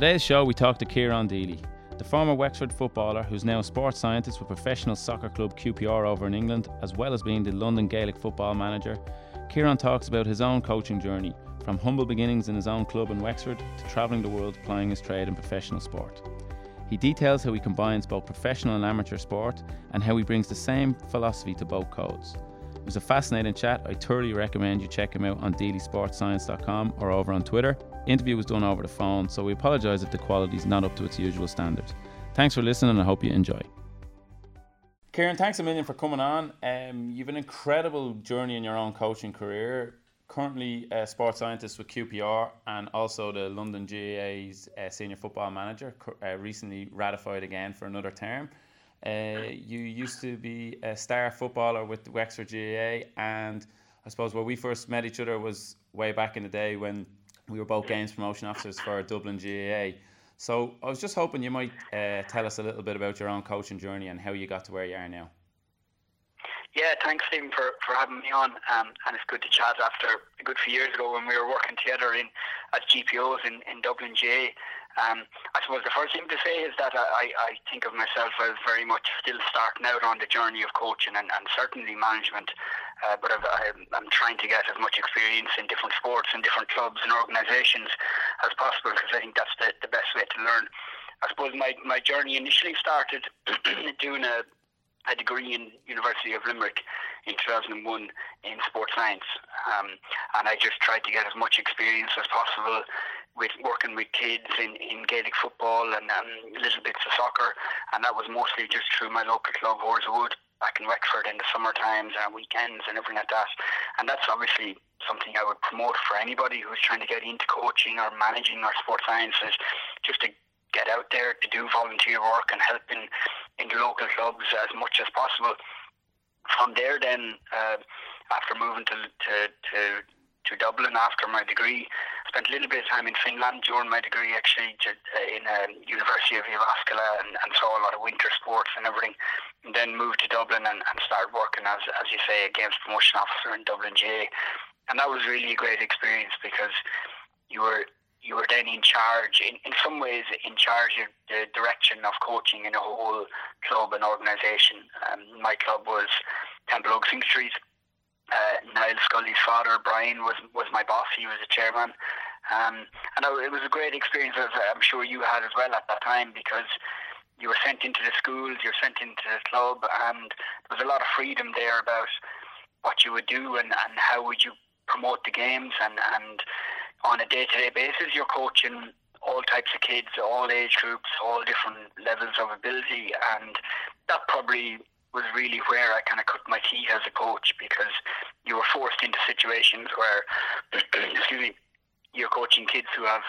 today's show, we talked to Ciaran Deely, the former Wexford footballer who's now a sports scientist with professional soccer club QPR over in England, as well as being the London Gaelic football manager. Ciaran talks about his own coaching journey, from humble beginnings in his own club in Wexford to travelling the world plying his trade in professional sport. He details how he combines both professional and amateur sport and how he brings the same philosophy to both codes. It was a fascinating chat. I thoroughly recommend you check him out on deelysportscience.com or over on Twitter. Interview was done over the phone, so we apologise if the quality is not up to its usual standards. Thanks for listening, and I hope you enjoy. Ciaran, thanks a million for coming on. Um, you've an incredible journey in your own coaching career. Currently, a sports scientist with QPR and also the London GAA's uh, senior football manager, uh, recently ratified again for another term. Uh, you used to be a star footballer with Wexford GAA, and I suppose where we first met each other was way back in the day when we were both games promotion officers for Dublin GAA. So I was just hoping you might uh, tell us a little bit about your own coaching journey and how you got to where you are now. Yeah, thanks, Stephen, for, for having me on. Um, and it's good to chat after a good few years ago when we were working together in at GPOs in, in Dublin GAA. Um, I suppose the first thing to say is that I, I think of myself as very much still starting out on the journey of coaching and, and certainly management. Uh, but i am trying to get as much experience in different sports and different clubs and organisations as possible because I think that's the, the best way to learn. I suppose my, my journey initially started doing a, a degree in University of Limerick in 2001 in sports science, um, and I just tried to get as much experience as possible with working with kids in, in Gaelic football and um, little bits of soccer, and that was mostly just through my local club, Wood, back in Wexford in the summer times and weekends and everything like that. And that's obviously something I would promote for anybody who's trying to get into coaching or managing or sports sciences, just to get out there to do volunteer work and help in, in the local clubs as much as possible. From there, then uh, after moving to, to, to to Dublin after my degree. Spent a little bit of time in Finland during my degree, actually, to, uh, in uh, University of Jyväskylä, and, and saw a lot of winter sports and everything. And then moved to Dublin and, and started working as, as you say, a games promotion officer in Dublin GAA. And that was really a great experience because you were you were then in charge, in, in some ways, in charge of the direction of coaching in a whole club and organisation. Um, my club was Templeogue Synge Street, uh, Niall Scully's father, Brian, was was my boss. He was the chairman, um, and it was a great experience, as I'm sure you had as well at that time, because you were sent into the schools, you were sent into the club, and there was a lot of freedom there about what you would do and, and how would you promote the games, and, and on a day-to-day basis, you're coaching all types of kids, all age groups, all different levels of ability, and that probably was really where I kind of cut my teeth as a coach because you were forced into situations where, excuse me, you're coaching kids who have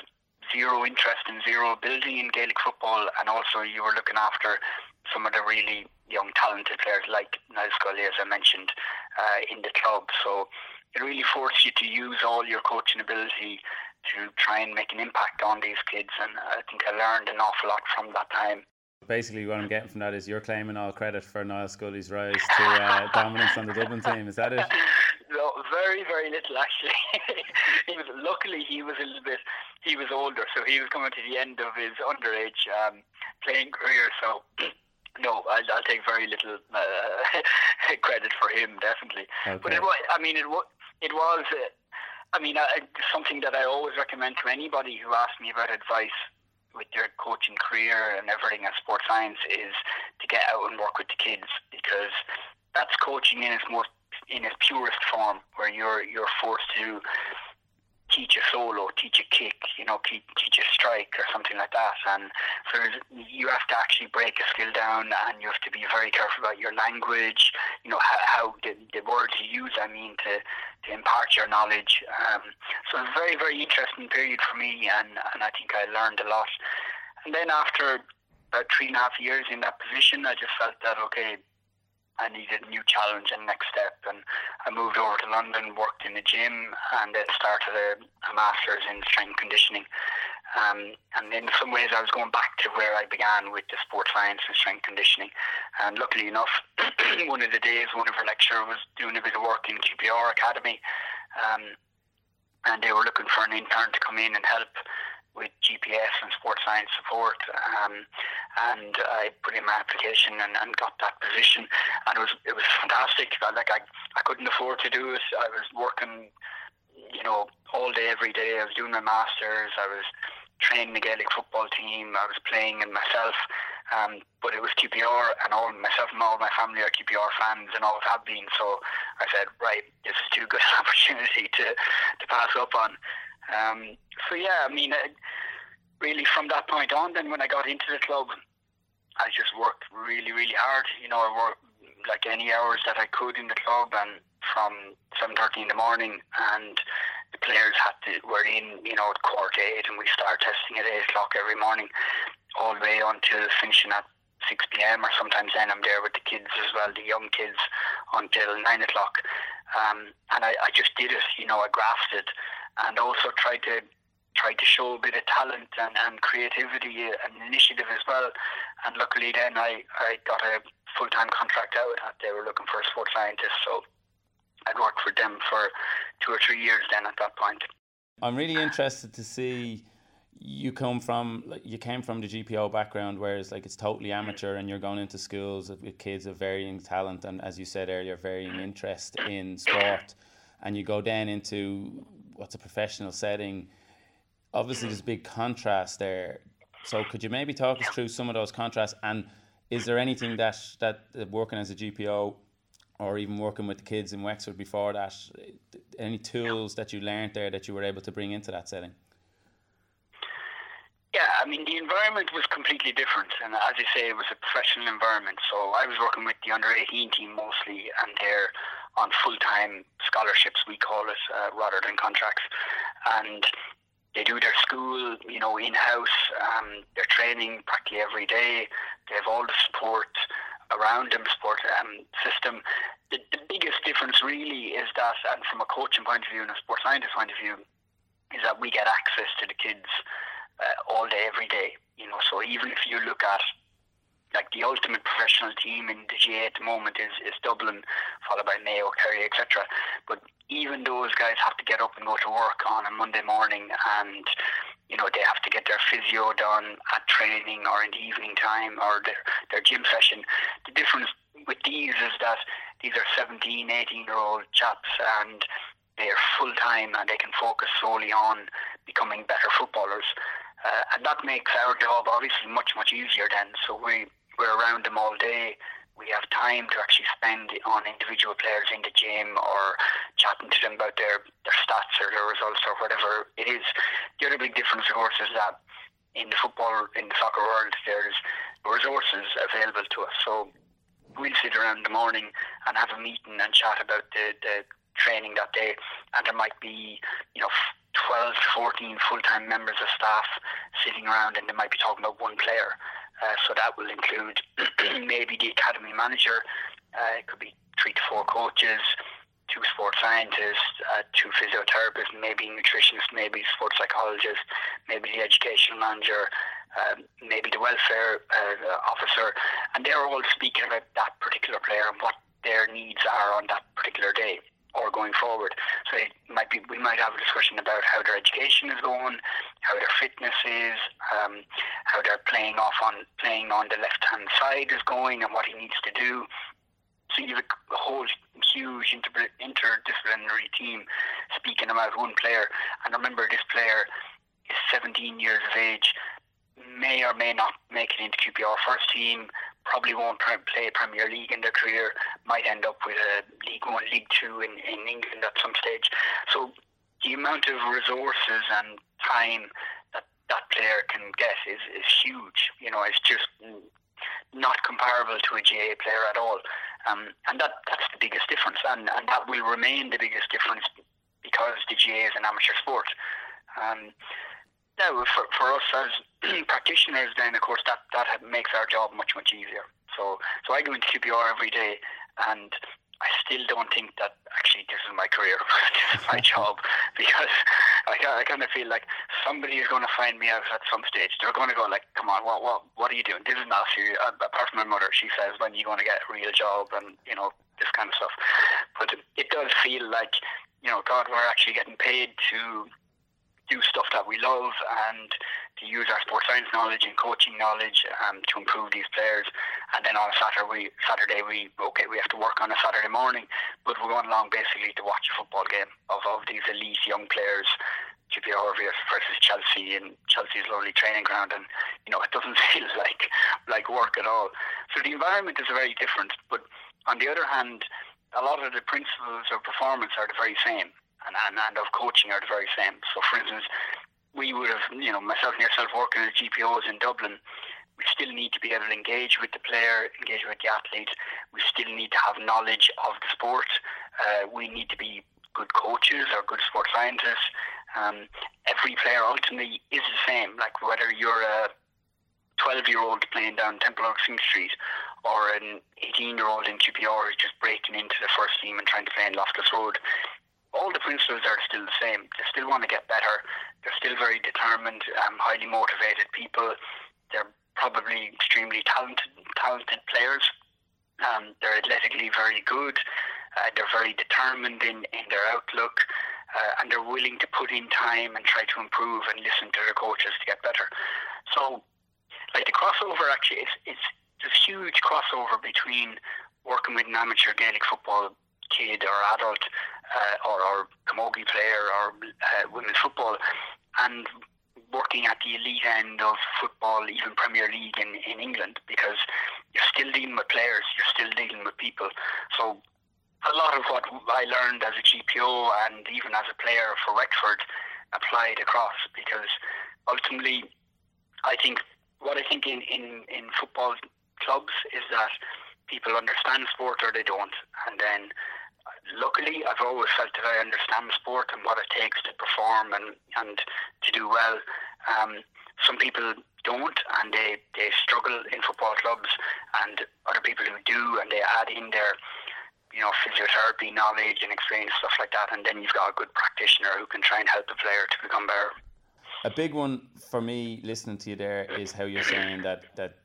zero interest and zero ability in Gaelic football, and also you were looking after some of the really young, talented players like Niall Scully, as I mentioned, uh, in the club. So it really forced you to use all your coaching ability to try and make an impact on these kids, and I think I learned an awful lot from that time basically what I'm getting from that is you're claiming all credit for Niall Scully's rise to uh, dominance on the Dublin team. Is that it? No, very, very little actually. he was luckily he was a little bit he was older, so he was coming to the end of his underage um, playing career. So no, I'll, I'll take very little uh, credit for him, definitely. Okay. But it was, I mean, it was it was. Uh, I mean, uh, something that I always recommend to anybody who asks me about advice with your coaching career and everything in sports science is to get out and work with the kids because that's coaching in its most in its purest form where you're you're forced to teach a solo, teach a kick, you know, teach a strike or something like that. And so you have to actually break a skill down and you have to be very careful about your language, you know, how, how the, the words you use, I mean, to, to impart your knowledge. Um, so it's a very, very interesting period for me and, and I think I learned a lot. And then after about three and a half years in that position, I just felt that, okay, I needed a new challenge and next step. And I moved over to London, worked in the gym, and then started a, a master's in strength conditioning. Um, and in some ways, I was going back to where I began with the sports science and strength conditioning. And luckily enough, one of the days, one of our lecturers was doing a bit of work in QPR Academy, um, and they were looking for an intern to come in and help with GPS and sports science support. Um, and I put in my application and, and got that position, and it was it was fantastic. Like I, I couldn't afford to do it. I was working, you know, all day every day. I was doing my masters. I was training the Gaelic football team. I was playing in myself. Um, but it was QPR, and all myself and all my family are QPR fans, and always have been. So I said, right, this is too good an opportunity to to pass up on. Um, so yeah, I mean, uh, really from that point on, then when I got into the club, I just worked really, really hard. You know, I worked like any hours that I could in the club, and from seven thirty in the morning, and the players had to were in, you know, at quarter eight, and we start testing at eight o'clock every morning, all the way until finishing at 6 p.m. or sometimes then I'm there with the kids as well, the young kids, until 9 o'clock. Um, and I, I just did it, you know, I grafted and also tried to tried to show a bit of talent and, and creativity and initiative as well. And luckily then I, I got a full-time contract out. They were looking for a sports scientist, so I'd worked for them for two or three years then at that point. I'm really interested to see you come from like you came from the GPO background, whereas like it's totally amateur, and you're going into schools with kids of varying talent and, as you said earlier, varying interest in sport, and you go then into what's a professional setting. Obviously, there's a big contrast there. So, could you maybe talk us through some of those contrasts? And is there anything that that uh, working as a GPO or even working with the kids in Wexford before that, any tools that you learned there that you were able to bring into that setting? Yeah, I mean, the environment was completely different. And as you say, it was a professional environment. So I was working with the under 18 team mostly, and they're on full time scholarships, we call it, uh, rather than contracts. And they do their school, you know, in house. Um, they're training practically every day. They have all the support around them, support um, system. The, the biggest difference really is that, and from a coaching point of view and a sports scientist point of view, is that we get access to the kids uh, all day, every day. You know, so even if you look at like the ultimate professional team in the GAA at the moment is, is Dublin, followed by Mayo, Kerry, etc. But even those guys have to get up and go to work on a Monday morning, and you know they have to get their physio done at training or in the evening time or their their gym session. The difference with these is that these are 17, 18 year old chaps, and they are full time and they can focus solely on becoming better footballers. Uh, and that makes our job obviously much, much easier then. So we, we're around them all day. We have time to actually spend on individual players in the gym or chatting to them about their, their stats or their results or whatever it is. The other big difference, of course, is that in the football, in the soccer world, there's resources available to us. So we'll sit around in the morning and have a meeting and chat about the, the training that day, and there might be, you know, 12 to 14 full-time members of staff sitting around and they might be talking about one player. Uh, so that will include maybe the academy manager, uh, it could be three to four coaches, two sports scientists, uh, two physiotherapists, maybe nutritionists, maybe sports psychologists, maybe the education manager, um, maybe the welfare uh, officer, and they're all speaking about that particular player and what their needs are on that particular day or going forward. So it might be we might have a discussion about how their education is going, how their fitness is, um, how they're playing off on playing on the left hand side is going, and what he needs to do. So you have a whole huge inter- interdisciplinary team speaking about one player. And remember, this player is 17 years of age, may or may not make it into QPR first team, probably won't play Premier League in their career, might end up with a League One, League Two in, in England at some stage. So the amount of resources and time that that player can get is, is huge. You know, it's just not comparable to a GAA player at all. Um, and that that's the biggest difference, and, and that will remain the biggest difference because the GAA is an amateur sport. Um, now, for, for us as practitioners, then of course that, that makes our job much much easier. So so I go into QPR every day, and I still don't think that actually this is my career, this is my job, because I, I kind of feel like somebody is going to find me out at some stage. They're going to go like, "Come on, what what what are you doing? This is not serious." Apart from my mother, she says, "When are you going to get a real job?" and you know this kind of stuff. But it does feel like you know, God, we're actually getting paid to do stuff that we love and to use our sports science knowledge and coaching knowledge um, to improve these players. And then on a Saturday, we, Saturday we okay, we have to work on a Saturday morning, but we're going along basically to watch a football game of, of these elite young players. QPR versus Chelsea, and Chelsea's lovely training ground, and you know it doesn't feel like like work at all. So the environment is very different. But on the other hand, a lot of the principles of performance are the very same, and, and, and of coaching are the very same. So, for instance, we would have, you know, myself and yourself working as GPOs in Dublin, we still need to be able to engage with the player, engage with the athlete. We still need to have knowledge of the sport. Uh, we need to be good coaches or good sports scientists. Um, every player ultimately is the same. Like whether you're a 12 year old playing down Templeogue Synge Street or an 18 year old in QPR who's just breaking into the first team and trying to play in Loftus Road, all the principles are still the same. They still want to get better. They're still very determined, um, highly motivated people. They're probably extremely talented, talented players. Um, they're athletically very good. Uh, they're very determined in, in their outlook. Uh, and they're willing to put in time and try to improve and listen to their coaches to get better. So, like the crossover actually is, it's there's huge crossover between working with an amateur Gaelic football kid or adult uh, or, camogie player or uh, women's football and working at the elite end of football, even Premier League in, in England, because you're still dealing with players, you're still dealing with people. So a lot of what I learned as a GPO and even as a player for Wexford applied across because ultimately I think what I think in, in, in football clubs is that people understand sport or they don't and then luckily, I've always felt that I understand sport and what it takes to perform and, and to do well. Um, some people don't and they, they struggle in football clubs, and other people who do and they add in their you know physiotherapy knowledge and experience stuff like that, and then you've got a good practitioner who can try and help the player to become better. A big one for me listening to you there is how you're saying that that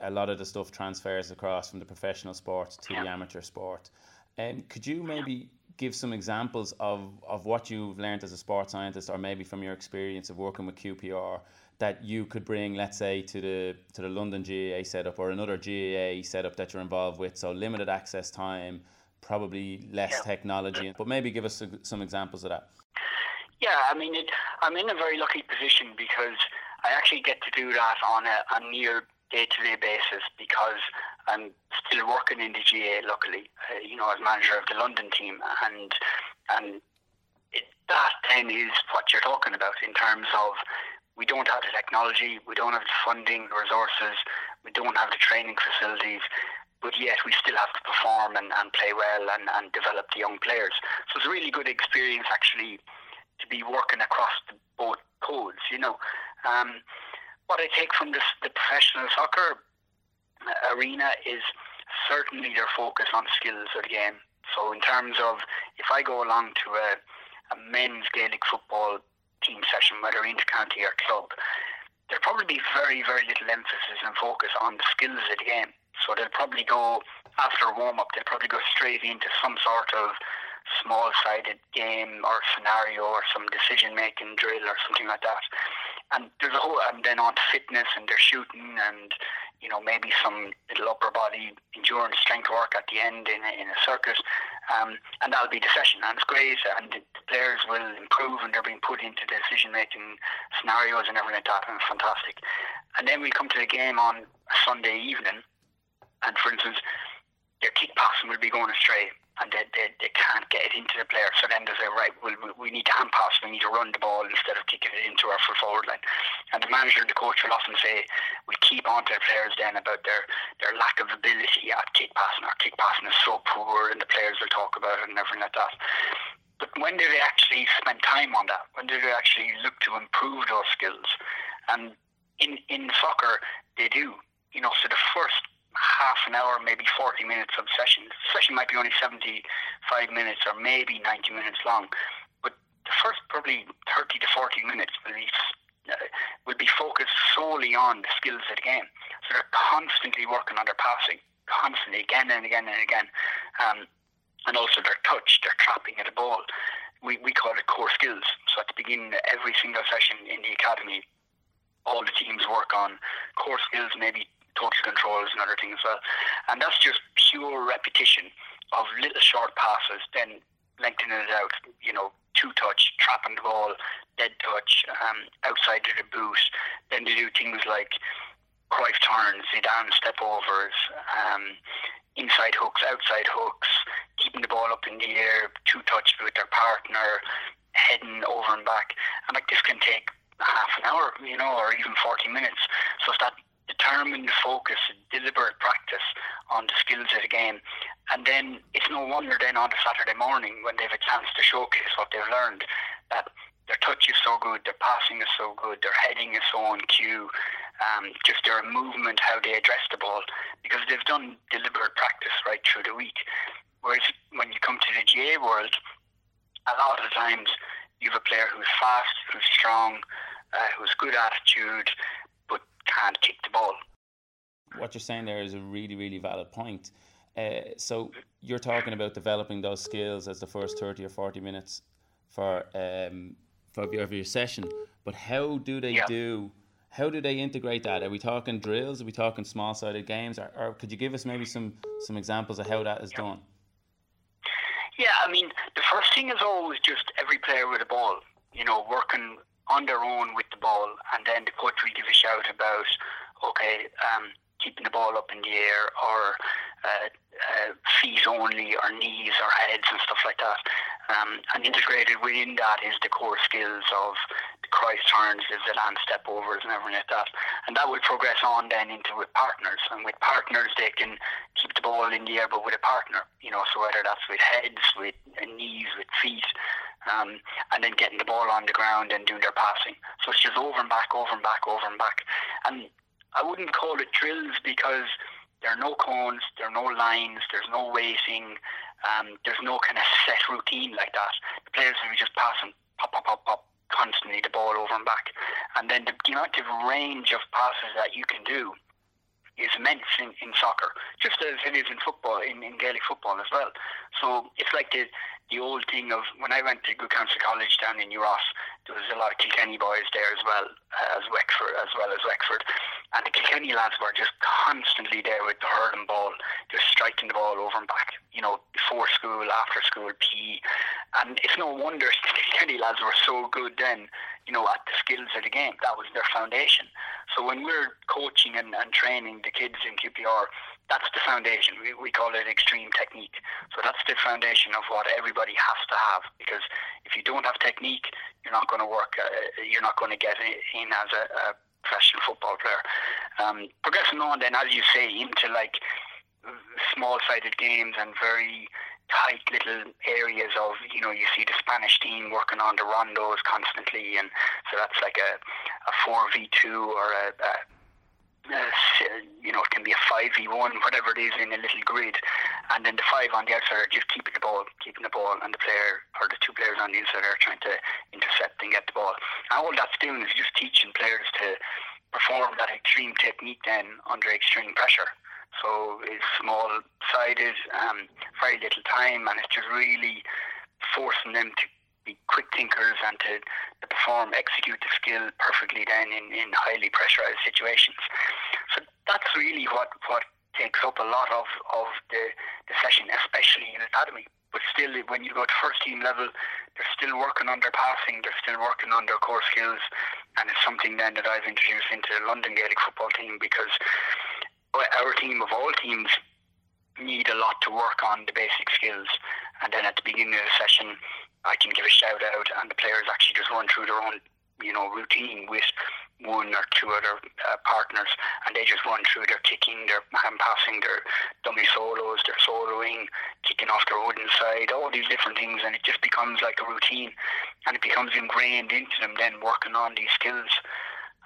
a lot of the stuff transfers across from the professional sport to yeah. the amateur sport. And um, could you maybe give some examples of, of what you've learned as a sports scientist, or maybe from your experience of working with QPR, that you could bring, let's say, to the to the London GAA setup or another GAA setup that you're involved with? So limited access time, probably less technology, but maybe give us some examples of that. Yeah, I mean, it, I'm in a very lucky position because I actually get to do that on a, a near day-to-day basis because I'm still working in the GAA, Luckily, uh, you know, as manager of the London team, and and it, that then is what you're talking about in terms of we don't have the technology, we don't have the funding, the resources, we don't have the training facilities, but yet we still have to perform and, and play well and, and develop the young players. So it's a really good experience actually to be working across the, both codes, you know. Um, what I take from this, the professional soccer arena is certainly their focus on skills of the game. So, in terms of if I go along to a, a men's Gaelic football team session, whether inter-county or club, there'll probably be very, very little emphasis and focus on the skills of the game. So they'll probably go after a warm up. They'll probably go straight into some sort of small-sided game or scenario or some decision-making drill or something like that. And there's a whole and then on to fitness and they're shooting and you know maybe some little upper body endurance strength work at the end in a, in a circuit um, and that'll be the session. And it's great and the players will improve and they're being put into decision making scenarios and everything like that and it's fantastic. And then we come to the game on a Sunday evening and for instance their kick passing will be going astray and they, they, they can't get it into the player. So then they say, right, we, we need to hand pass, we need to run the ball instead of kicking it into our full forward line. And the manager and the coach will often say, we keep on to the players then about their, their lack of ability at kick passing. Our kick passing is so poor, and the players will talk about it and everything like that. But when do they actually spend time on that? When do they actually look to improve those skills? And in, in soccer, they do. You know, so the first half an hour, maybe 40 minutes of session. The session might be only 75 minutes or maybe 90 minutes long, but the first probably 30 to 40 minutes will be, uh, will be focused solely on the skills of the game. So they're constantly working on their passing, constantly, again and again and again. Um, and also their touch, their trapping of the ball. We, we call it core skills. So at the beginning of every single session in the academy, all the teams work on core skills, maybe total control is another thing as well. And that's just pure repetition of little short passes, then lengthening it out, you know, two touch, trapping the ball, dead touch, um, outside of the boot. Then they do things like Cruyff turns, Zidane step overs, um, inside hooks, outside hooks, keeping the ball up in the air, two touch with their partner, heading over and back. And like this can take half an hour, you know, or even 40 minutes. So it's that determined focus, and deliberate practice on the skills of the game. And then it's no wonder then on the Saturday morning when they have a chance to showcase what they've learned that their touch is so good, their passing is so good, their heading is so on cue, um, just their movement, how they address the ball, because they've done deliberate practice right through the week. Whereas when you come to the GAA world, a lot of times you have a player who's fast, who's strong, uh, who's good attitude, but can't kick the ball. What you're saying there is a really, really valid point. Uh, so you're talking about developing those skills as the first 30 or 40 minutes for um, for your, for your session, but how do they yeah. do? How do they integrate that? Are we talking drills? Are we talking small-sided games? Or, or could you give us maybe some some examples of how that is yeah. done? Yeah, I mean, the first thing is always just every player with a ball, you know, working on their own with the ball, and then the coach will give a shout about, okay, um, keeping the ball up in the air, or uh, uh, feet only, or knees, or heads, and stuff like that. Um, and integrated within that is the core skills of the Cruyff turns, the Zidane step overs, and everything like that. And that will progress on then into with partners. And with partners, they can keep the ball in the air, but with a partner. You know, so whether that's with heads, with knees, with feet, um, and then getting the ball on the ground and doing their passing. So it's just over and back, over and back, over and back. And I wouldn't call it drills because there are no cones, there are no lines, there's no waiting. Um, there's no kind of set routine like that. The players be just passing pop, pop, pop, pop, constantly the ball over and back. And then the, the amount of range of passes that you can do is immense in, in soccer, just as it is in football, in, in Gaelic football as well. So it's like the the old thing of when I went to Good Counsel College down in New Ross, there was a lot of Kilkenny boys there as well uh, as Wexford, as well as Wexford, and the Kilkenny lads were just constantly there with the hurling ball, just striking the ball over and back. You know, before school, after school, PE, and it's no wonder the Kilkenny lads were so good then. You know, at the skills of the game, that was their foundation. So when we're coaching and, and training the kids in QPR, that's the foundation. We, we call it extreme technique. So that's the foundation of what everybody has to have. Because if you don't have technique, you're not going to work. Uh, you're not going to get in as a, a professional football player. Um, progressing on, then, as you say, into like small-sided games and very tight little areas of you know you see the Spanish team working on the rondos constantly and so that's like a a four v two or a, a uh, you know, it can be a 5v1, whatever it is, in a little grid. And then the five on the outside are just keeping the ball, keeping the ball, and the player, or the two players on the inside are trying to intercept and get the ball. And all that's doing is just teaching players to perform that extreme technique then under extreme pressure. So it's small sided, um, very little time, and it's just really forcing them to be quick thinkers and to, to perform, execute the skill perfectly then in, in highly pressurized situations. So that's really what, what takes up a lot of, of the, the session, especially in academy. But still, when you go to first team level, they're still working on their passing, they're still working on their core skills, and it's something then that I've introduced into the London Gaelic football team because our team of all teams need a lot to work on the basic skills. And then at the beginning of the session, I can give a shout out, and the players actually just run through their own, you know, routine with one or two other uh, partners, and they just run through their kicking, their hand passing, their dummy solos, their soloing, kicking off their wooden side, all these different things, and it just becomes like a routine, and it becomes ingrained into them. Then working on these skills.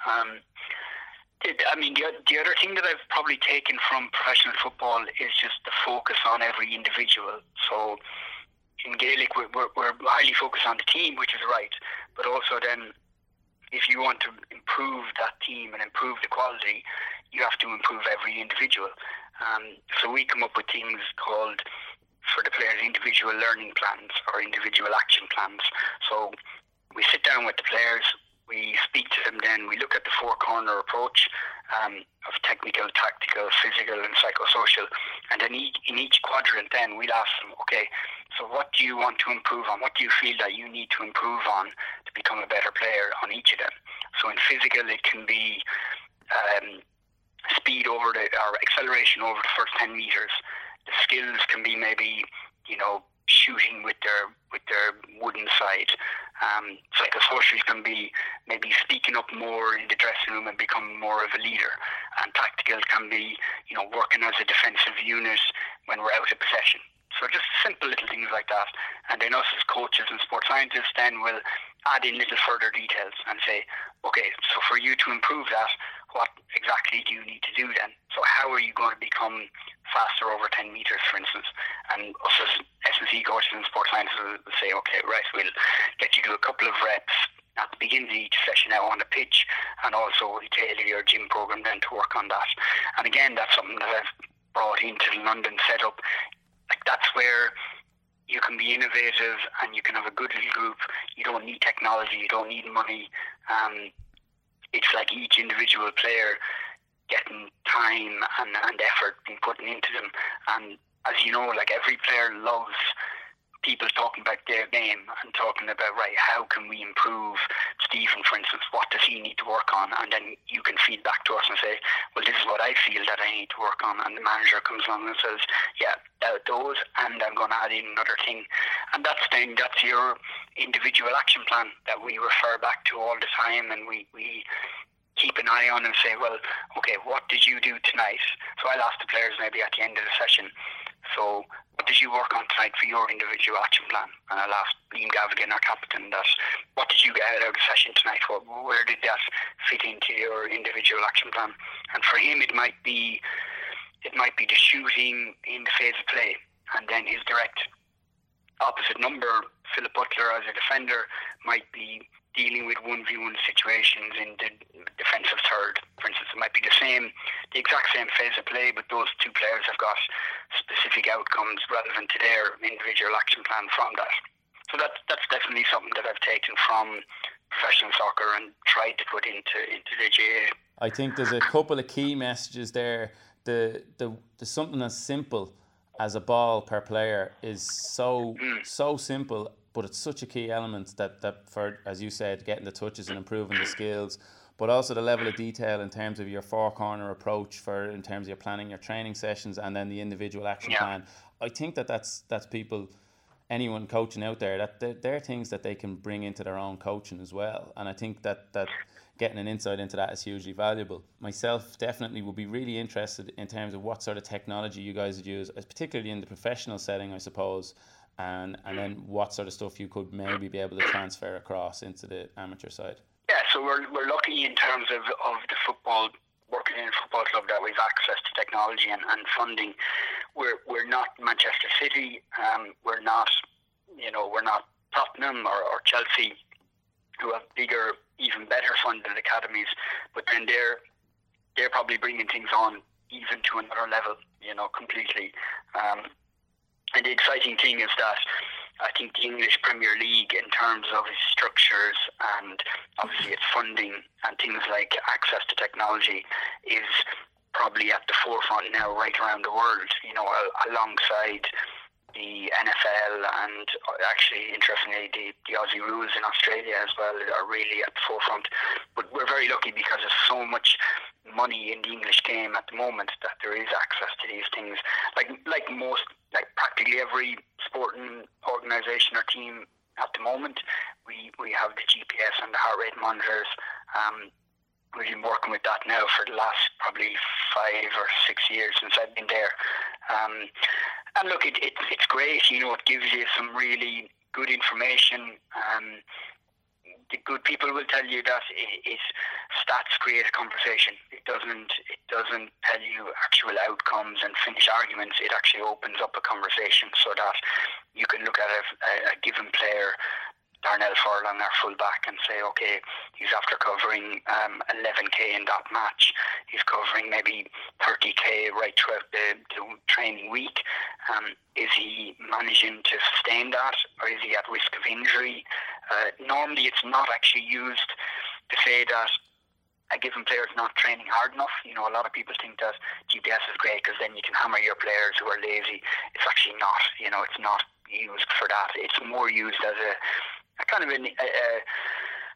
Um, I mean, the, the other thing that I've probably taken from professional football is just the focus on every individual. So in Gaelic, we're, we're, highly focused on the team, which is right, but also then if you want to improve that team and improve the quality, you have to improve every individual. Um, so we come up with things called for the players individual learning plans or individual action plans. So we sit down with the players, we speak to them then, we look at the four corner approach um, of technical, tactical, physical, and psychosocial. And then each, in each quadrant, then we'll ask them, okay, so what do you want to improve on? What do you feel that you need to improve on to become a better player on each of them? So in physical, it can be um, speed over the or acceleration over the first 10 meters. The skills can be maybe, you know, shooting with their with their wooden side. Um, psychosocial can be maybe speaking up more in the dressing room and becoming more of a leader. And tactical can be, you know, working as a defensive unit when we're out of possession. So just simple little things like that. And then us as coaches and sports scientists then will add in little further details and say, okay, so for you to improve that, what exactly do you need to do then? So how are you going to become faster over 10 meters, for instance? And us as S&C coaches and sports scientists will say, okay, right, we'll get you to a couple of reps at the beginning of each session out on the pitch and also tailor your gym program then to work on that. And again, that's something that I've brought into the London setup. Like that's where you can be innovative and you can have a good group. You don't need technology, you don't need money. Um, it's like each individual player getting time and, and effort being put into them. And as you know, like every player loves people talking about their game and talking about right how can we improve Stephen for instance what does he need to work on? And then you can feed back to us and say well this is what I feel that I need to work on. And the manager comes along and says yeah those and I'm going to add in another thing. And that's then that's your individual action plan that we refer back to all the time and we, we keep an eye on and say, well, okay, what did you do tonight? So I'll ask the players maybe at the end of the session, so what did you work on tonight for your individual action plan? And I'll ask Liam Gavaghan, our captain, that what did you get out of the session tonight? What, where did that fit into your individual action plan? And for him, it might be it might be the shooting in the phase of play, and then his direct opposite number, Philip Butler as a defender, might be dealing with 1v1 situations in the defensive third. For instance, it might be the same, the exact same phase of play, but those two players have got specific outcomes relevant to their individual action plan from that. So that's that's definitely something that I've taken from professional soccer and tried to put into into the GAA. I think there's a couple of key messages there. The the, the something as simple as a ball per player is so mm. so simple but it's such a key element that, that for, as you said, getting the touches and improving the skills, but also the level of detail in terms of your four corner approach for in terms of your planning your training sessions and then the individual action yeah. plan. I think that that's that's people anyone coaching out there that they're, they're, things that they can bring into their own coaching as well and I think that that getting an insight into that is hugely valuable myself definitely would be really interested in terms of what sort of technology you guys would use particularly in the professional setting I suppose and and then what sort of stuff you could maybe be able to transfer across into the amateur side? Yeah, so we're, we're lucky in terms of, of the football working in a football club that we've access to technology and, and funding. We're we're not Manchester City. Um, we're not you know we're not Tottenham or, or Chelsea, who have bigger, even better funded academies. But then they're they're probably bringing things on even to another level. You know, completely. Um, and the exciting thing is that I think the English Premier League, in terms of its structures and obviously its funding and things like access to technology, is probably at the forefront now, right around the world. You know, alongside the NFL and actually, interestingly, the, the Aussie rules in Australia as well are really at the forefront. But we're very lucky because there's so much money in the English game at the moment that there is access to these things. Like like most, like practically every sporting organisation or team at the moment, we we have the GPS and the heart rate monitors. Um, we've been working with that now for the last probably five or six years since I've been there. Um, and look, it, it, it's great. You know, it gives you some really good information. Um, the good people will tell you that it, it, stats create a conversation. It doesn't. It doesn't tell you actual outcomes and finish arguments. It actually opens up a conversation so that you can look at a, a given player Darnell Furlong, our fullback, and say, okay, he's after covering um, 11k in that match. He's covering maybe 30k right throughout the, the training week. Um, is he managing to sustain that, or is he at risk of injury? Uh, normally, it's not actually used. to say that a given player is not training hard enough. You know, a lot of people think that GPS is great because then you can hammer your players who are lazy. It's actually not. You know, it's not used for that. It's more used as a, a kind of an, a,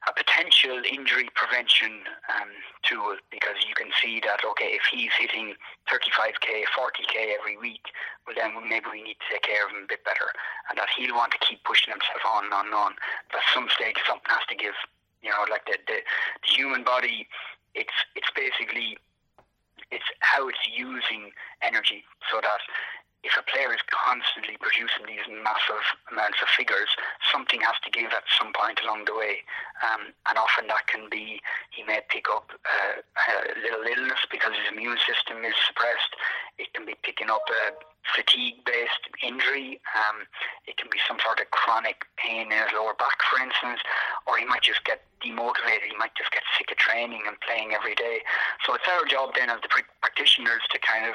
a potential injury prevention um, tool because you can see that okay if he's hitting 35k 40k every week well then maybe we need to take care of him a bit better and that he'll want to keep pushing himself on and on and on. But at some stage something has to give you know like the, the, the human body it's it's basically it's how it's using energy so that if a player is constantly producing these massive amounts of figures, something has to give at some point along the way. Um, and often that can be he may pick up uh, a little illness because his immune system is suppressed. It can be picking up a fatigue-based injury. Um, it can be some sort of chronic pain in his lower back, for instance, or he might just get demotivated. He might just get sick of training and playing every day. So it's our job then as the practitioners to kind of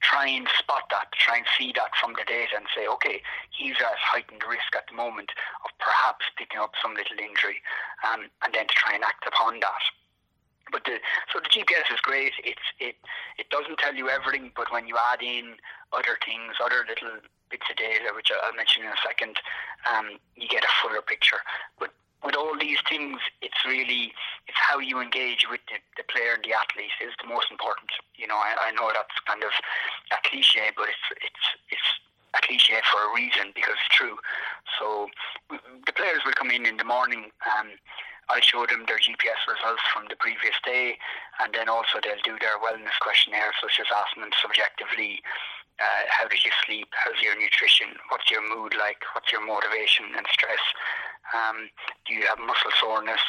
try and spot that, try and see that from the data and say, okay, he's at heightened risk at the moment of perhaps picking up some little injury, um, and then to try and act upon that. But the so the GPS is great. It's it it doesn't tell you everything, but when you add in other things, other little bits of data, which I'll mention in a second, um, you get a fuller picture. But with all these things, it's really it's how you engage with the, the player and the athlete is the most important. You know, I, I know that's kind of a cliche, but it's it's it's a cliche for a reason because it's true. So the players will come in in the morning. Um, I show them their GPS results from the previous day, and then also they'll do their wellness questionnaire, such as asking them subjectively, uh, how did you sleep? How's your nutrition? What's your mood like? What's your motivation and stress? Um, do you have muscle soreness?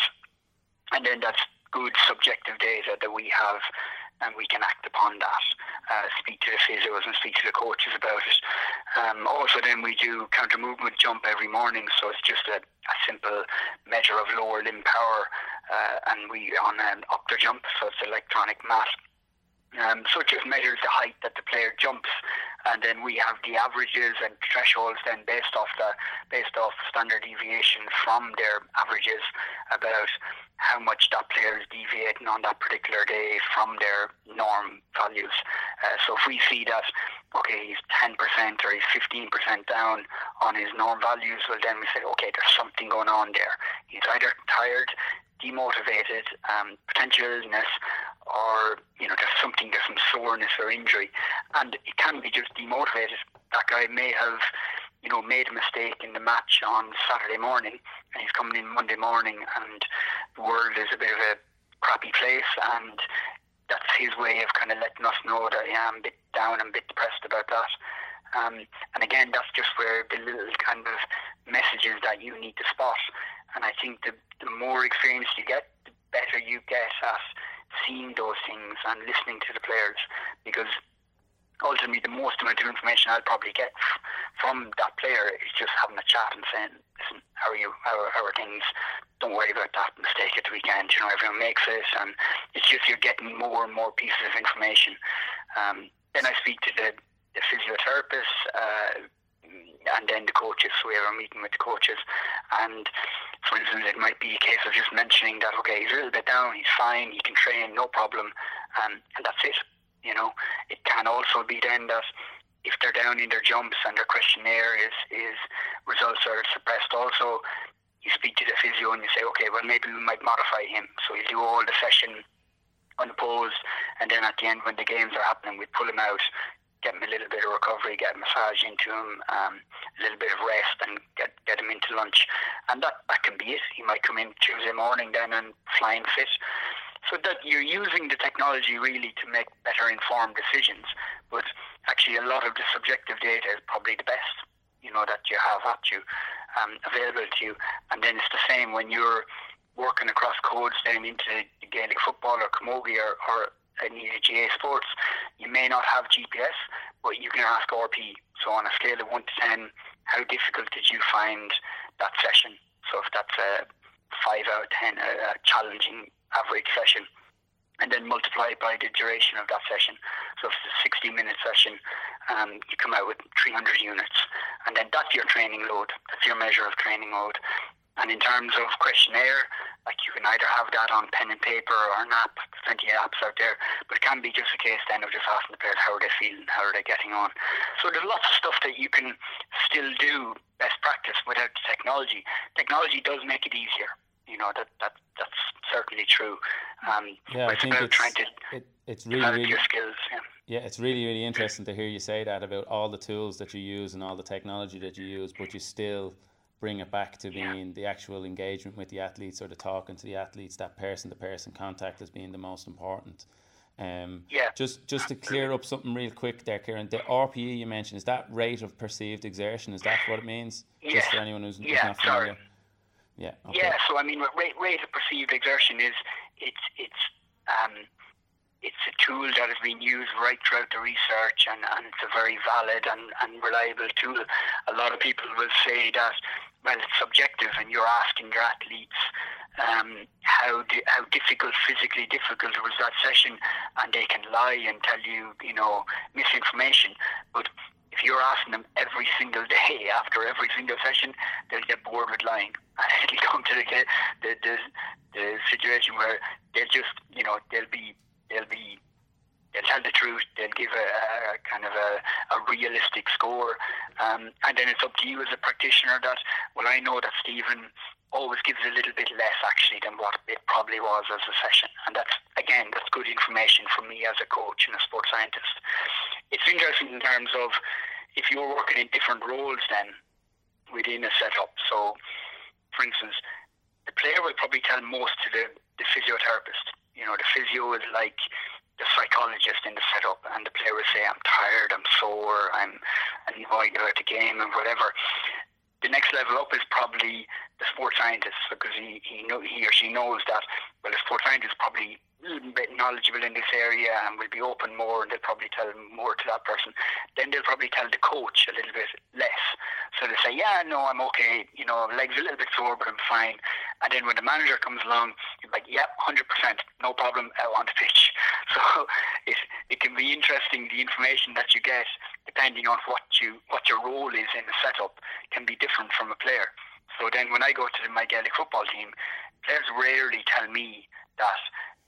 And then that's good subjective data that we have and we can act upon that. Uh, speak to the physios and speak to the coaches about it. Um, also, then we do counter movement jump every morning, so it's just a, a simple measure of lower limb power, uh, and we on an Optojump, so it's electronic mat. Um, so it just measures the height that the player jumps, and then we have the averages and thresholds then based off the based off standard deviation from their averages about how much that player is deviating on that particular day from their norm values. Uh, so if we see that okay he's ten percent or he's fifteen percent down on his norm values, well then we say okay there's something going on there. He's either tired, demotivated, um, potential illness, or you know there's something, there's some soreness or injury, and it can be just demotivated. That guy may have, you know, made a mistake in the match on Saturday morning, and he's coming in Monday morning, and the world is a bit of a crappy place, and that's his way of kind of letting us know that yeah, I'm a bit down, I'm a bit depressed about that. Um, and again, that's just where the little kind of messages that you need to spot. And I think the, the more experience you get, the better you get at seeing those things and listening to the players because ultimately the most amount of information I'll probably get from that player is just having a chat and saying, listen, how are you? How are, how are things? Don't worry about that mistake at the weekend. You know, everyone makes it. And it's just you're getting more and more pieces of information. Um, then I speak to the, the physiotherapist, uh, and then the coaches. So we have a meeting with the coaches. And for instance, it might be a case of just mentioning that, okay, he's a little bit down, he's fine, he can train, no problem, um, and that's it. You know, it can also be then that if they're down in their jumps and their questionnaire is, is results are suppressed also, you speak to the physio and you say, okay, well, maybe we might modify him. So you do all the session unopposed, and then at the end, when the games are happening, we pull him out, get him a little bit of recovery, get a massage into him, um, a little bit of rest, and get get him into lunch. And that, that can be it. He might come in Tuesday morning then and flying fit. So that you're using the technology really to make better informed decisions. But actually, a lot of the subjective data is probably the best, you know, that you have at you, um, available to you. And then it's the same when you're working across codes then into Gaelic football or camogie or, or any GAA sports, you may not have GPS, but you can ask RPE. So on a scale of 1 to 10, how difficult did you find that session? So if that's a 5 out of 10, a challenging average session, and then multiply it by the duration of that session. So if it's a 60 minute session, um, you come out with 300 units. And then that's your training load. That's your measure of training load. And in terms of questionnaire, like you can either have that on pen and paper or an app, plenty of apps out there, but it can be just a case then of just asking the players how are they feeling, how are they getting on. So there's lots of stuff that you can still do best practice without technology. Technology does make it easier. You know that that that's certainly true. Um, yeah, I think it's, trying to it, it's really really your skills. Yeah. yeah, it's really really interesting to hear you say that about all the tools that you use and all the technology that you use, but you still bring it back to being yeah. the actual engagement with the athletes or the talking to the athletes, that person to person contact as being the most important. Um, yeah. Just just to clear up something real quick there, Ciaran. The RPE you mentioned is that rate of perceived exertion. Is that what it means? Yeah. Just for anyone who's, yeah, not familiar. Sorry. Yeah. Okay. Yeah. So I mean, rate rate of perceived exertion is it's it's um, it's a tool that has been used right throughout the research and, and it's a very valid and, and reliable tool. A lot of people will say that, well, it's subjective and you're asking your athletes um, how di- how difficult, physically difficult was that session and they can lie and tell you, you know, misinformation. But if you're asking them every single day after every single session, they'll get bored with lying. And it'll come to the, the, the, the situation where they'll just, you know, they'll be they'll be they'll tell the truth. They'll give a, a kind of a, a realistic score, um, and then it's up to you as a practitioner. That well, I know that Stephen always gives a little bit less actually than what it probably was as a session, and that's again that's good information for me as a coach and a sports scientist. It's interesting in terms of if you're working in different roles then within a setup. So, for instance, the player will probably tell most to the, the physiotherapist you know, the physio is like the psychologist in the setup, and the player will say, "I'm tired, I'm sore, I'm annoyed about the game, and whatever." The next level up is probably the sports scientist because he he know he or she knows that well, the sports scientist probably bit knowledgeable in this area and will be open more and they'll probably tell more to that person. Then they'll probably tell the coach a little bit less. So they say, yeah, no, I'm okay. You know, legs a little bit sore, but I'm fine. And then when the manager comes along, you're like, yeah, 100%, no problem, out on the pitch. So it, it can be interesting, the information that you get, depending on what you what your role is in the setup, can be different from a player. So then when I go to my Gaelic football team, players rarely tell me that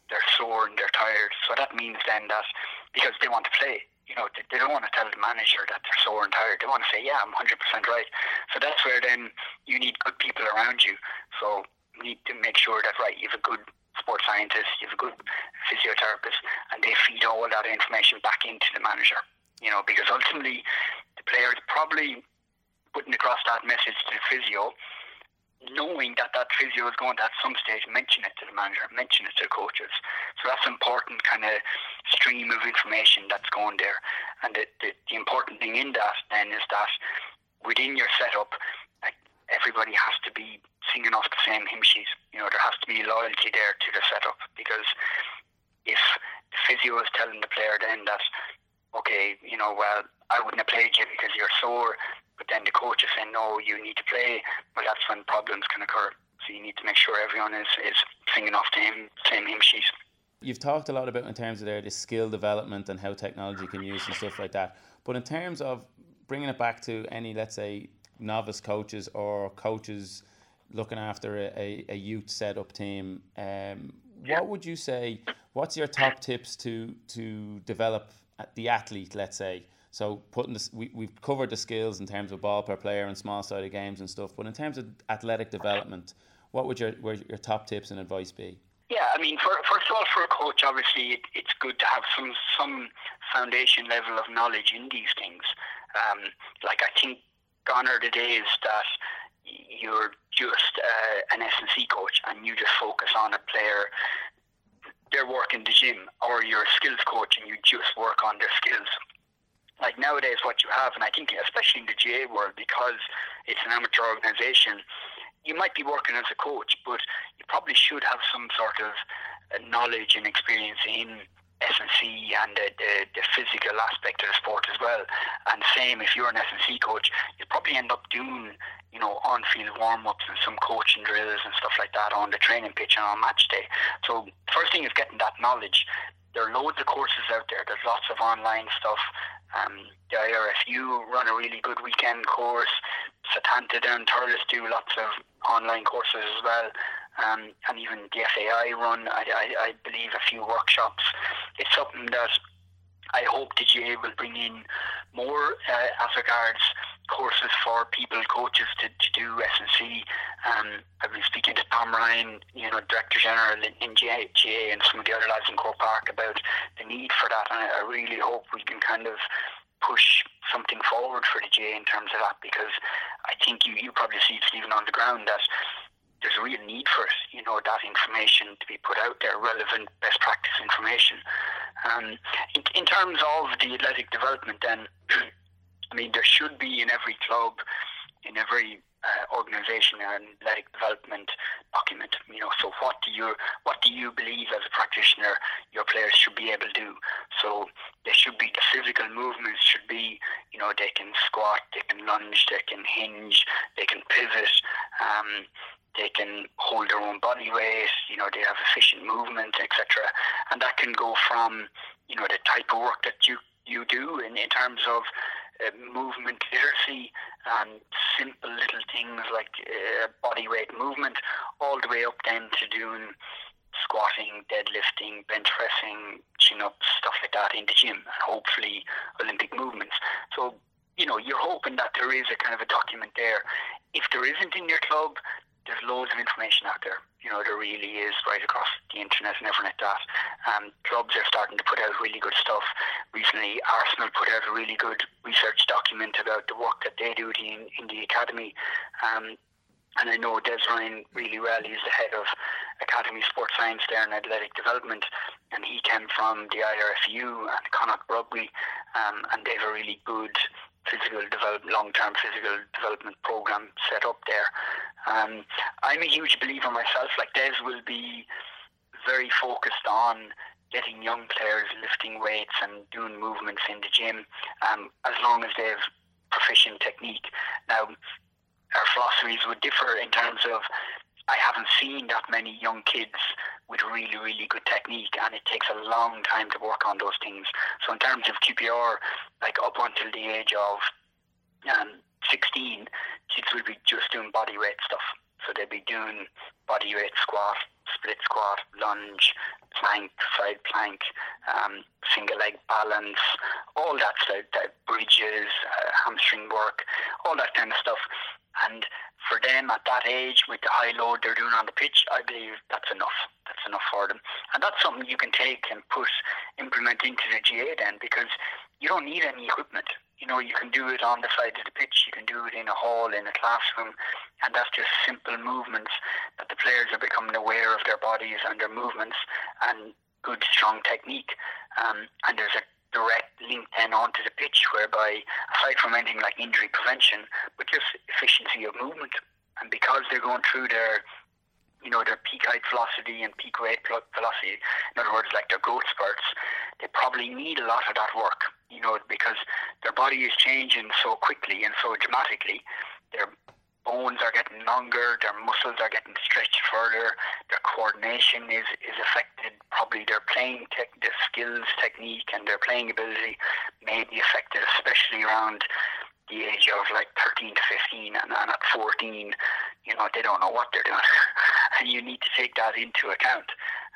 they're sore and they're tired. So that means then that because they want to play, you know, they, they don't want to tell the manager that they're sore and tired. They want to say, yeah, I'm 100% right. So that's where then you need good people around you. So you need to make sure that, right, you have a good sports scientist, you have a good physiotherapist, and they feed all that information back into the manager. You know, because ultimately the player is probably putting across that message to the physio knowing that that physio is going to at some stage mention it to the manager, mention it to the coaches. So that's an important kind of stream of information that's going there. And the, the, the important thing in that then is that within your setup, everybody has to be singing off the same hymn sheet. You know, there has to be loyalty there to the setup because if the physio is telling the player then that, okay, you know, well, I wouldn't have played you because you're sore, but then the coach is saying, no, you need to play. Well, that's when problems can occur. So you need to make sure everyone is, is singing off the same, same hymn sheet. You've talked a lot about in terms of there the skill development and how technology can use and stuff like that. But in terms of bringing it back to any, let's say, novice coaches or coaches looking after a, a, youth setup team, um, what would you say? What's your top tips to to develop the athlete? Let's say so putting this, we, we've covered the skills in terms of ball per player and small sided games and stuff. But in terms of athletic development, what would your your top tips and advice be? Yeah, I mean, for, first of all, for a coach, obviously, it, it's good to have some some foundation level of knowledge in these things. Um, like I think gone are the days that you're just uh, an S&C coach and you just focus on a player their work in the gym, or you're a skills coach and you just work on their skills. Like nowadays what you have, and I think especially in the GAA world, because it's an amateur organisation, you might be working as a coach, but you probably should have some sort of uh, knowledge and experience in S&C and the, the, the, physical aspect of the sport as well. And same if you're an S&C coach, you probably end up doing, you know, on-field warm-ups and some coaching drills and stuff like that on the training pitch and on match day. So first thing is getting that knowledge. There are loads of courses out there. There's lots of online stuff. Um, the IRFU run a really good weekend course. Setanta down Thurles do lots of online courses as well. Um, and even the FAI run, I, I, I believe, a few workshops. It's something that I hope the GAA will bring in more uh, as regards courses for people, coaches to, to do S&C. Um, I've been speaking to Tom Ryan, you know, Director General in, in GAA, GAA and some of the other lads in Croke Park about the need for that. And I, I really hope we can kind of push something forward for the GAA in terms of that because I think you, you probably see Stephen on the ground that there's a real need for it, you know, that information to be put out there, relevant best practice information. Um, in, in terms of the athletic development, then, I mean, there should be in every club, in every uh, organisation, and athletic development document. You know, so what do you what do you believe as a practitioner your players should be able to do? So there should be the physical movements should be, you know, they can squat, they can lunge, they can hinge, they can pivot. Um, they can hold their own body weight, you know, they have efficient movement, etc. And that can go from, you know, the type of work that you, you do in, in terms of movement literacy and simple little things like uh, body weight movement, all the way up then to doing squatting, deadlifting, bench pressing, chin ups, stuff like that in the gym, and hopefully Olympic movements. So, you know, you're hoping that there is a kind of a document there. If there isn't in your club, there's loads of information out there. You know, there really is right across the internet and everything like that. Um, clubs are starting to put out really good stuff. Recently, Arsenal put out a really good research document about the work that they do in, in the academy. Um, and I know Des Ryan really well. He's the head of Academy Sports Science there in Athletic Development, and he came from the IRFU and Connacht Rugby, um, and they have a really good physical develop, long-term physical development program set up there. Um, I'm a huge believer myself. Like Des will be very focused on getting young players lifting weights and doing movements in the gym, um, as long as they have proficient technique. Now, our philosophies would differ in terms of I haven't seen that many young kids with really, really good technique, and it takes a long time to work on those things. So, in terms of QPR, like up until the age of um, 16, kids will be just doing body weight stuff. So, they'd be doing body weight squat, split squat, lunge, plank, side plank, um, single leg balance, all that stuff, that bridges, uh, hamstring work, all that kind of stuff. And for them at that age, with the high load they're doing on the pitch, I believe that's enough. That's enough for them. And that's something you can take and put, implement into the GAA then, because you don't need any equipment. You know, you can do it on the side of the pitch, you can do it in a hall, in a classroom, and that's just simple movements that the players are becoming aware of their bodies and their movements and good, strong technique. Um, and there's a direct link then onto the pitch, whereby aside from anything like injury prevention, but just efficiency of movement, and because they're going through their you know, their peak height velocity and peak weight velocity, in other words, like their growth spurts, they probably need a lot of that work, you know, because their body is changing so quickly and so dramatically. Their bones are getting longer, their muscles are getting stretched further, their coordination is, is affected, probably their playing tech, their skills, technique, and their playing ability may be affected, especially around the age of like 13 to 15, and, and at 14, you know, they don't know what they're doing, and you need to take that into account.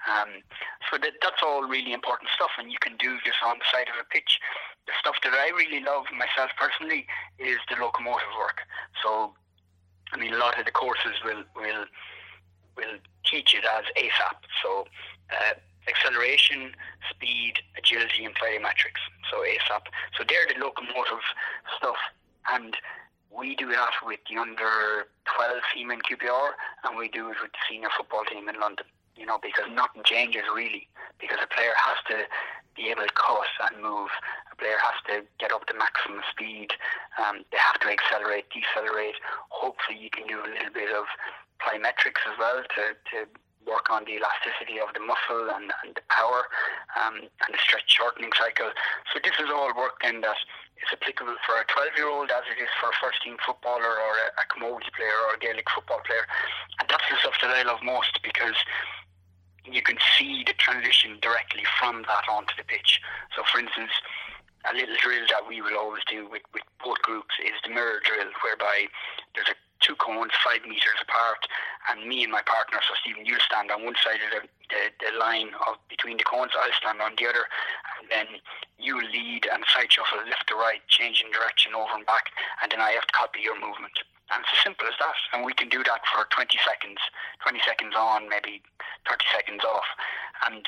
Um, so that, that's all really important stuff, and you can do just on the side of a pitch. The stuff that I really love myself personally is the locomotive work. So I mean, a lot of the courses will will will teach it as ASAP. So uh, acceleration, speed, agility, and plyometrics. So ASAP. So they're the locomotive stuff, and we do that with the under 12 team in QPR, and we do it with the senior football team in London. You know, because nothing changes really, because a player has to be able to cut and move. A player has to get up to maximum speed. Um, they have to accelerate, decelerate. Hopefully, you can do a little bit of plyometrics as well to, to work on the elasticity of the muscle and, and the power um, and the stretch shortening cycle. So this is all work then that is applicable for a 12 year old as it is for a first team footballer or a, a camogie player or a Gaelic football player. And that's the stuff that I love most because you can see the transition directly from that onto the pitch. So, for instance, a little drill that we will always do with, with both groups is the mirror drill, whereby there's a two cones five meters apart, and me and my partner, so Stephen, you'll stand on one side of the, the, the line of between the cones, I'll stand on the other, and then you lead and side shuffle left to right, changing direction over and back, and then I have to copy your movement. And it's as simple as that. And we can do that for 20 seconds, 20 seconds on, maybe 30 seconds off. And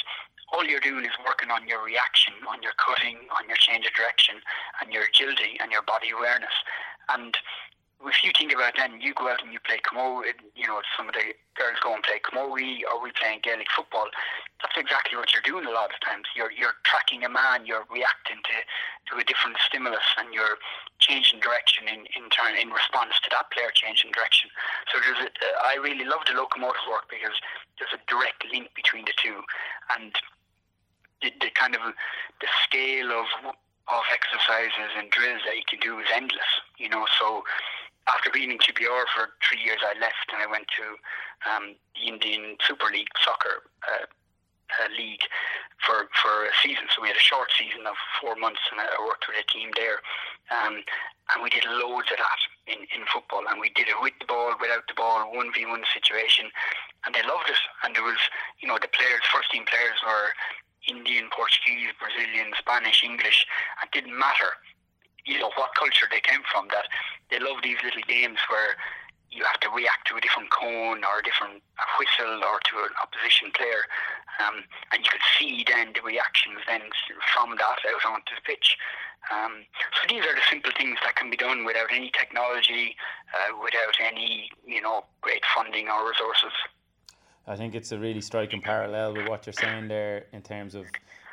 all you're doing is working on your reaction, on your cutting, on your change of direction, and your agility and your body awareness. And if you think about then you go out and you play camogie, you know, some of the girls go and play camogie or we playing Gaelic football. That's exactly what you're doing a lot of times. You're you're tracking a man, you're reacting to, to a different stimulus and you're changing direction in, in turn in response to that player changing direction. So there's a, I really love the locomotive work because there's a direct link between the two and the, the kind of the scale of of exercises and drills that you can do is endless. You know, so after being in QPR for three years, I left and I went to um, the Indian Super League soccer uh, uh, league for for a season. So we had a short season of four months, and I worked with a team there. Um, and we did loads of that in, in football, and we did it with the ball, without the ball, one v one situation, and they loved it. And there was, you know, the players, first team players were Indian, Portuguese, Brazilian, Spanish, English. It didn't matter you know what culture they came from. That they love these little games where you have to react to a different cone or a different whistle or to an opposition player, um, and you could see then the reactions then from that out onto the pitch. Um, so these are the simple things that can be done without any technology, uh, without any you know great funding or resources. I think it's a really striking parallel with what you're saying there in terms of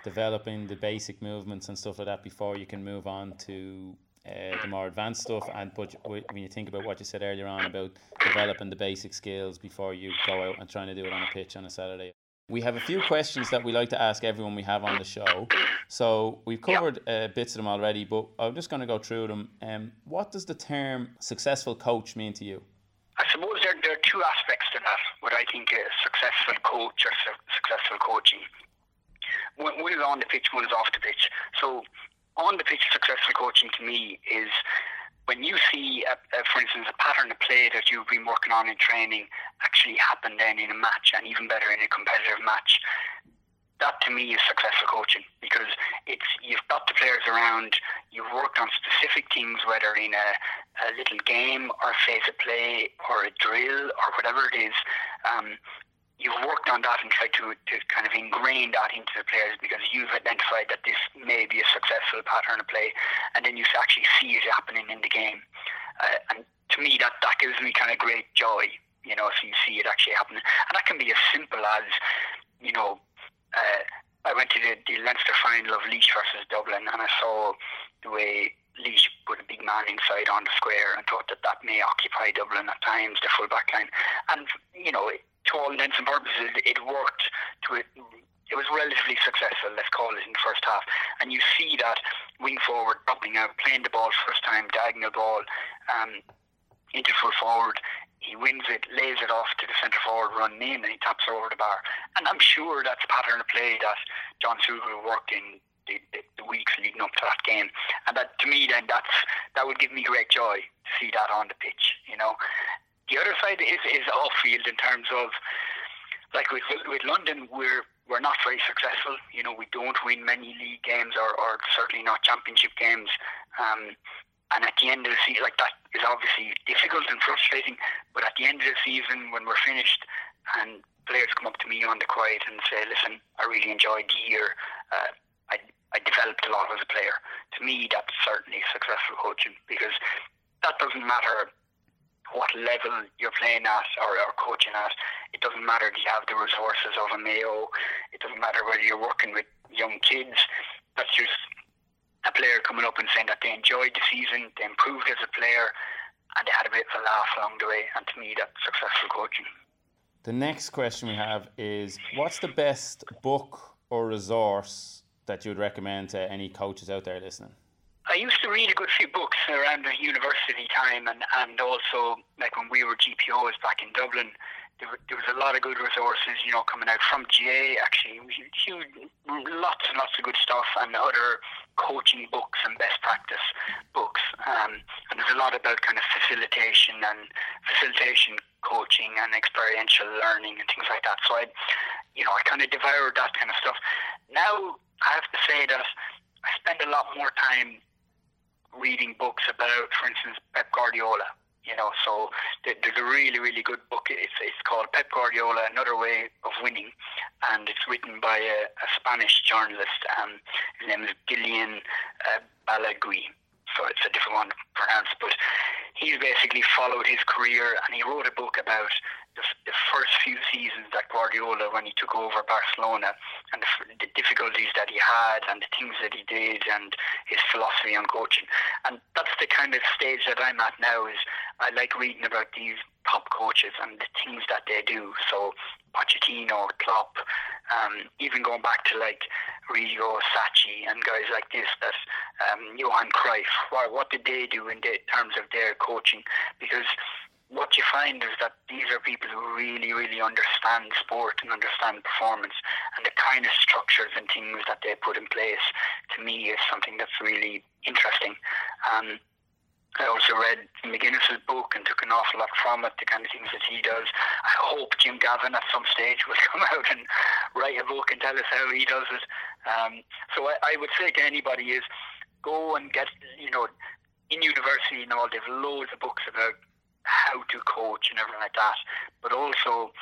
developing the basic movements and stuff like that before you can move on to uh, the more advanced stuff. And but when you think about what you said earlier on about developing the basic skills before you go out and trying to do it on a pitch on a Saturday. We have a few questions that we like to ask everyone we have on the show. So we've covered uh, bits of them already, but I'm just going to go through them. Um, what does the term successful coach mean to you? I suppose there, there are two aspects to that. What I think a successful coach or su- successful coaching one is on the pitch, one is off the pitch. So on the pitch, successful coaching to me is when you see, a, a, for instance, a pattern of play that you've been working on in training actually happen then in a match, and even better in a competitive match. That to me is successful coaching because it's you've got the players around, you've worked on specific things, whether in a, a little game or phase of play or a drill or whatever it is. Um, you've worked on that and tried to, to kind of ingrain that into the players because you've identified that this may be a successful pattern of play, and then you actually see it happening in the game. Uh, and to me, that, that gives me kind of great joy, you know, so you see it actually happening. And that can be as simple as, you know, uh, I went to the, the Leinster final of Laois versus Dublin, and I saw the way Laois put a big man inside on the square and thought that that may occupy Dublin at times, the full back line. And, you know, to all intents and purposes, it worked. To it, it was relatively successful. Let's call it in the first half, and you see that wing forward dropping out, playing the ball first time, diagonal ball um, into full forward. He wins it, lays it off to the centre forward, run in, and he taps over the bar. And I'm sure that's a pattern of play that John Sugrue worked in the, the, the, weeks leading up to that game. And that to me then that's that would give me great joy to see that on the pitch, you know. The other side is is off field in terms of like with with London, we're we're not very successful. You know, we don't win many league games or, or certainly not championship games. Um, and at the end of the season, like that is obviously difficult and frustrating. But at the end of the season, when we're finished, and players come up to me on the quiet and say, "Listen, I really enjoyed the year. Uh, I I developed a lot as a player." To me, that's certainly successful coaching because that doesn't matter what level you're playing at or, or coaching at. It doesn't matter if you have the resources of a Mayo. It doesn't matter whether you're working with young kids. That's just a player coming up and saying that they enjoyed the season, they improved as a player, and they had a bit of a laugh along the way. And to me, that's successful coaching. The next question we have is What's the best book or resource that you would recommend to any coaches out there listening? I used to read a good few books around the university time, and, and also like when we were GDOs back in Dublin. There, there was a lot of good resources, you know, coming out from GAA. Actually, huge, lots and lots of good stuff, and other coaching books and best practice books. Um, and there's a lot about kind of facilitation and facilitation coaching and experiential learning and things like that. So I, you know, I kind of devoured that kind of stuff. Now I have to say that I spend a lot more time reading books about, for instance, Pep Guardiola. You know, so there's a really, really good book. It's, it's called Pep Guardiola: Another Way of Winning, and it's written by a, a Spanish journalist. Um, his name is Guillem uh, Balaguer. So it's a different one pronounced, but he's basically followed his career, and he wrote a book about the, the, first few seasons that Guardiola, when he took over Barcelona, and the, the, difficulties that he had, and the things that he did, and his philosophy on coaching. And that's the kind of stage that I'm at now. Is I like reading about these top coaches and the things that they do. So Pochettino, Klopp, um, even going back to like Arrigo Sacchi and guys like this, that um, Johan Cruyff. What, what did they do in the, terms of their coaching? Because what you find is that these are people who really, really understand sport and understand performance, and the kind of structures and things that they put in place to me is something that's really interesting. Um, I also read McGuinness's book and took an awful lot from it, the kind of things that he does. I hope Jim Gavin at some stage will come out and write a book and tell us how he does it. Um, so I, I would say to anybody is go and get, you know, in university and all, they've loads of books about how to coach and everything like that. But also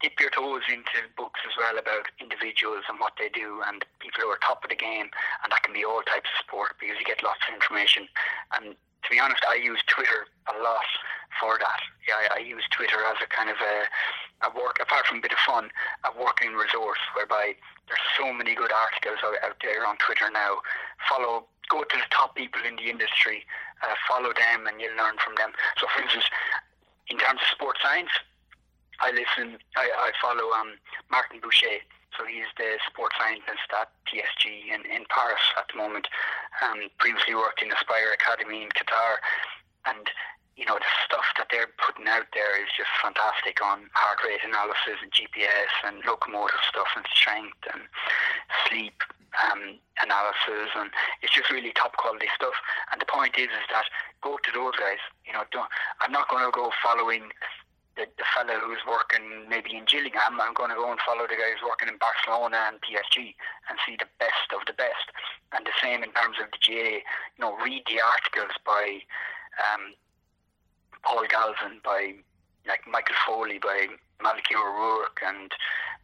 dip your toes into books as well about individuals and what they do and people who are top of the game and that can be all types of sport because you get lots of information. And to be honest I use Twitter a lot for that. Yeah I, I use Twitter as a kind of a, a work apart from a bit of fun a working resource whereby there's so many good articles out, out there on Twitter now. Follow go to the top people in the industry, uh, follow them, and you'll learn from them. So, for instance, in terms of sports science, I listen, I, I follow um, Martin Buchheit. So he's the sports scientist at PSG in, in Paris at the moment. Um, previously worked in Aspire Academy in Qatar. And, you know, the stuff that they're putting out there is just fantastic on heart rate analysis and GPS and locomotive stuff and strength and sleep um, analysis, and it's just really top quality stuff. And the point is, is that go to those guys. You know, don't, I'm not going to go following the, the fellow who's working maybe in Gillingham. I'm going to go and follow the guy who's working in Barcelona and PSG and see the best of the best. And the same in terms of the GAA. You know, read the articles by um, Paul Galvin, by like Michael Foley, by Malachy O'Rourke, and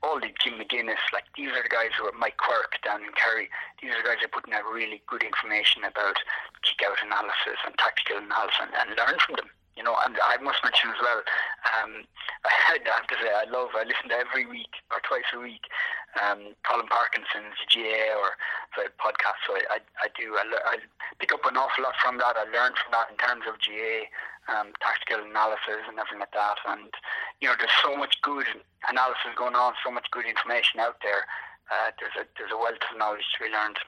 all the Jim McGuinness, like these are the guys who are Mike Quirke down in Kerry. These are the guys who are putting out really good information about kick out analysis and tactical analysis and, and learn from them. You know, and I must mention as well, um, I have to say, I love, I listen to every week or twice a week, um, Colm Parkinson's GAA or the podcast. So I, I, I do, I, I pick up an awful lot from that. I learn from that in terms of GAA um, tactical analysis and everything like that. And you know, there's so much good analysis going on, so much good information out there. Uh, there's a there's a wealth of knowledge to be learned.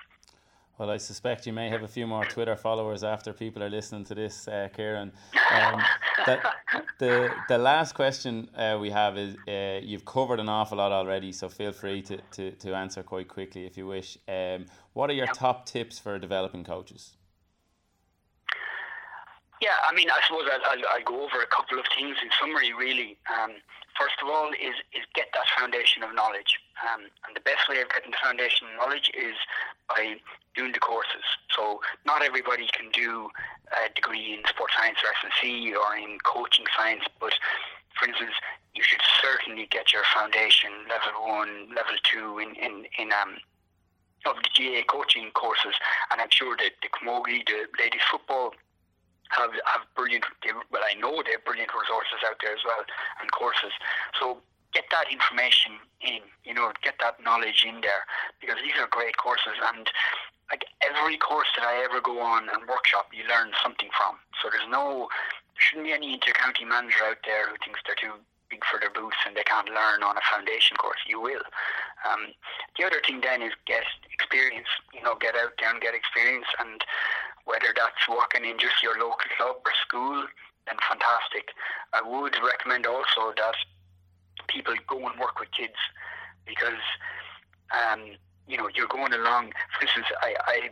Well, I suspect you may have a few more Twitter followers after people are listening to this, uh, Ciaran. Um, the, the the last question uh, we have is uh, you've covered an awful lot already, so feel free to, to, to answer quite quickly if you wish. Um, what are your yep. top tips for developing coaches? Yeah, I mean, I suppose I'll, I'll, I'll, go over a couple of things in summary, really. Um, first of all, is, is get that foundation of knowledge. Um, and the best way of getting the foundation of knowledge is by doing the courses. So, not everybody can do a degree in sports science or S&C or in coaching science, but for instance, you should certainly get your foundation level one, level two in, in, in um, of the GAA coaching courses. And I'm sure that the Camogie, the ladies football, have have brilliant. Well, I know they have brilliant resources out there as well and courses. So get that information in. You know, get that knowledge in there because these are great courses and. Like every course that I ever go on and workshop, you learn something from. So there's no, there shouldn't be any inter-county manager out there who thinks they're too for their boots and they can't learn on a foundation course. You will. Um, the other thing then is get experience. You know, get out there and get experience. And whether that's working in just your local club or school, then fantastic. I would recommend also that people go and work with kids because, um, you know, you're going along. For instance, I, I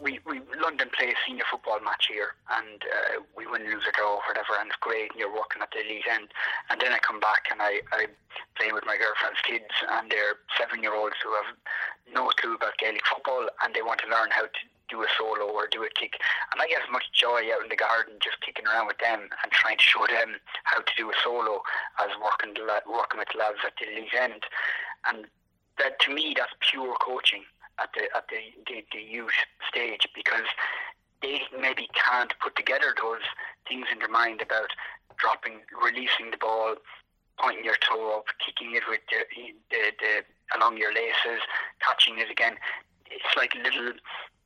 we, we London play a senior football match here, and uh, we win, lose or draw, or whatever, and it's great. And you're working at the elite end, and then I come back and I, I play with my girlfriend's kids, and they're seven year olds who have no clue about Gaelic football, and they want to learn how to do a solo or do a kick. And I get as much joy out in the garden just kicking around with them and trying to show them how to do a solo as working working with lads at the elite end. And that to me, that's pure coaching at the at the, the, the youth stage because they maybe can't put together those things in their mind about dropping, releasing the ball, pointing your toe up, kicking it with the, the, the along your laces, catching it again. It's like little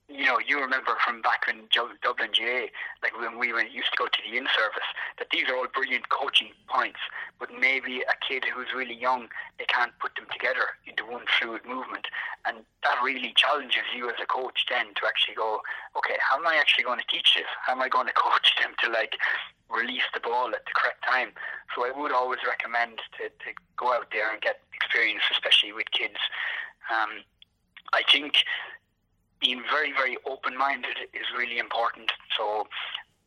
you know, you remember from back in Dublin GAA, like when we went, used to go to the in service, that these are all brilliant coaching points. But maybe a kid who's really young, they can't put them together into one fluid movement. And that really challenges you as a coach then to actually go, okay, how am I actually going to teach this? How am I going to coach them to like release the ball at the correct time? So I would always recommend to, to go out there and get experience, especially with kids. Um, I think being very, very open minded is really important. So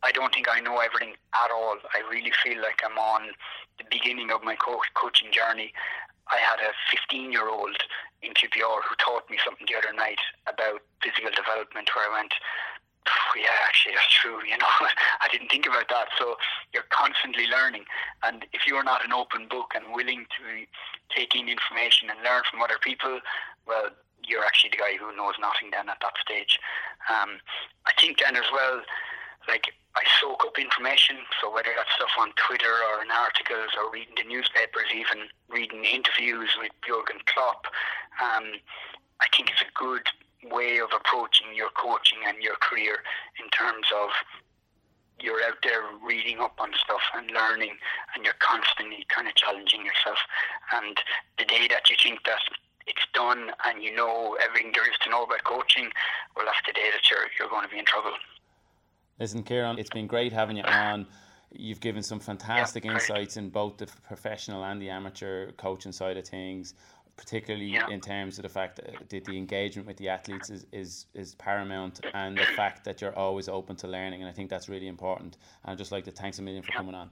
I don't think I know everything at all. I really feel like I'm on the beginning of my co- coaching journey. I had a 15 year old in QPR who taught me something the other night about physical development where I went, yeah, actually, that's true. You know, I didn't think about that. So you're constantly learning, and if you're not an open book and willing to take in information and learn from other people, well, you're actually the guy who knows nothing then at that stage. Um, I think then as well, like I soak up information. So whether that's stuff on Twitter or in articles or reading the newspapers, even reading interviews with Jurgen Klopp, um, I think it's a good way of approaching your coaching and your career in terms of you're out there reading up on stuff and learning and you're constantly kind of challenging yourself and the day that you think that it's done and you know everything there is to know about coaching, well, that's the day that you're, you're going to be in trouble. Listen, Ciaran, it's been great having you on. You've given some fantastic yeah, insights in both the professional and the amateur coaching side of things, particularly yeah. in terms of the fact that uh, the, the engagement with the athletes is, is, is paramount and the fact that you're always open to learning. And I think that's really important. And I'd just like to thanks a million for yeah. coming on.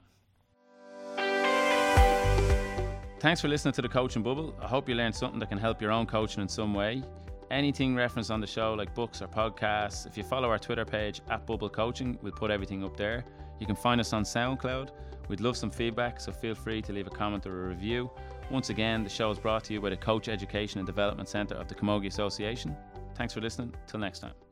Thanks for listening to the Coaching Bubble. I hope you learned something that can help your own coaching in some way. Anything referenced on the show, like books or podcasts, if you follow our Twitter page at Bubble Coaching, we'll put everything up there. You can find us on SoundCloud. We'd love some feedback, so feel free to leave a comment or a review. Once again, the show is brought to you by the Coach Education and Development Centre of the Camogie Association. Thanks for listening. Till next time.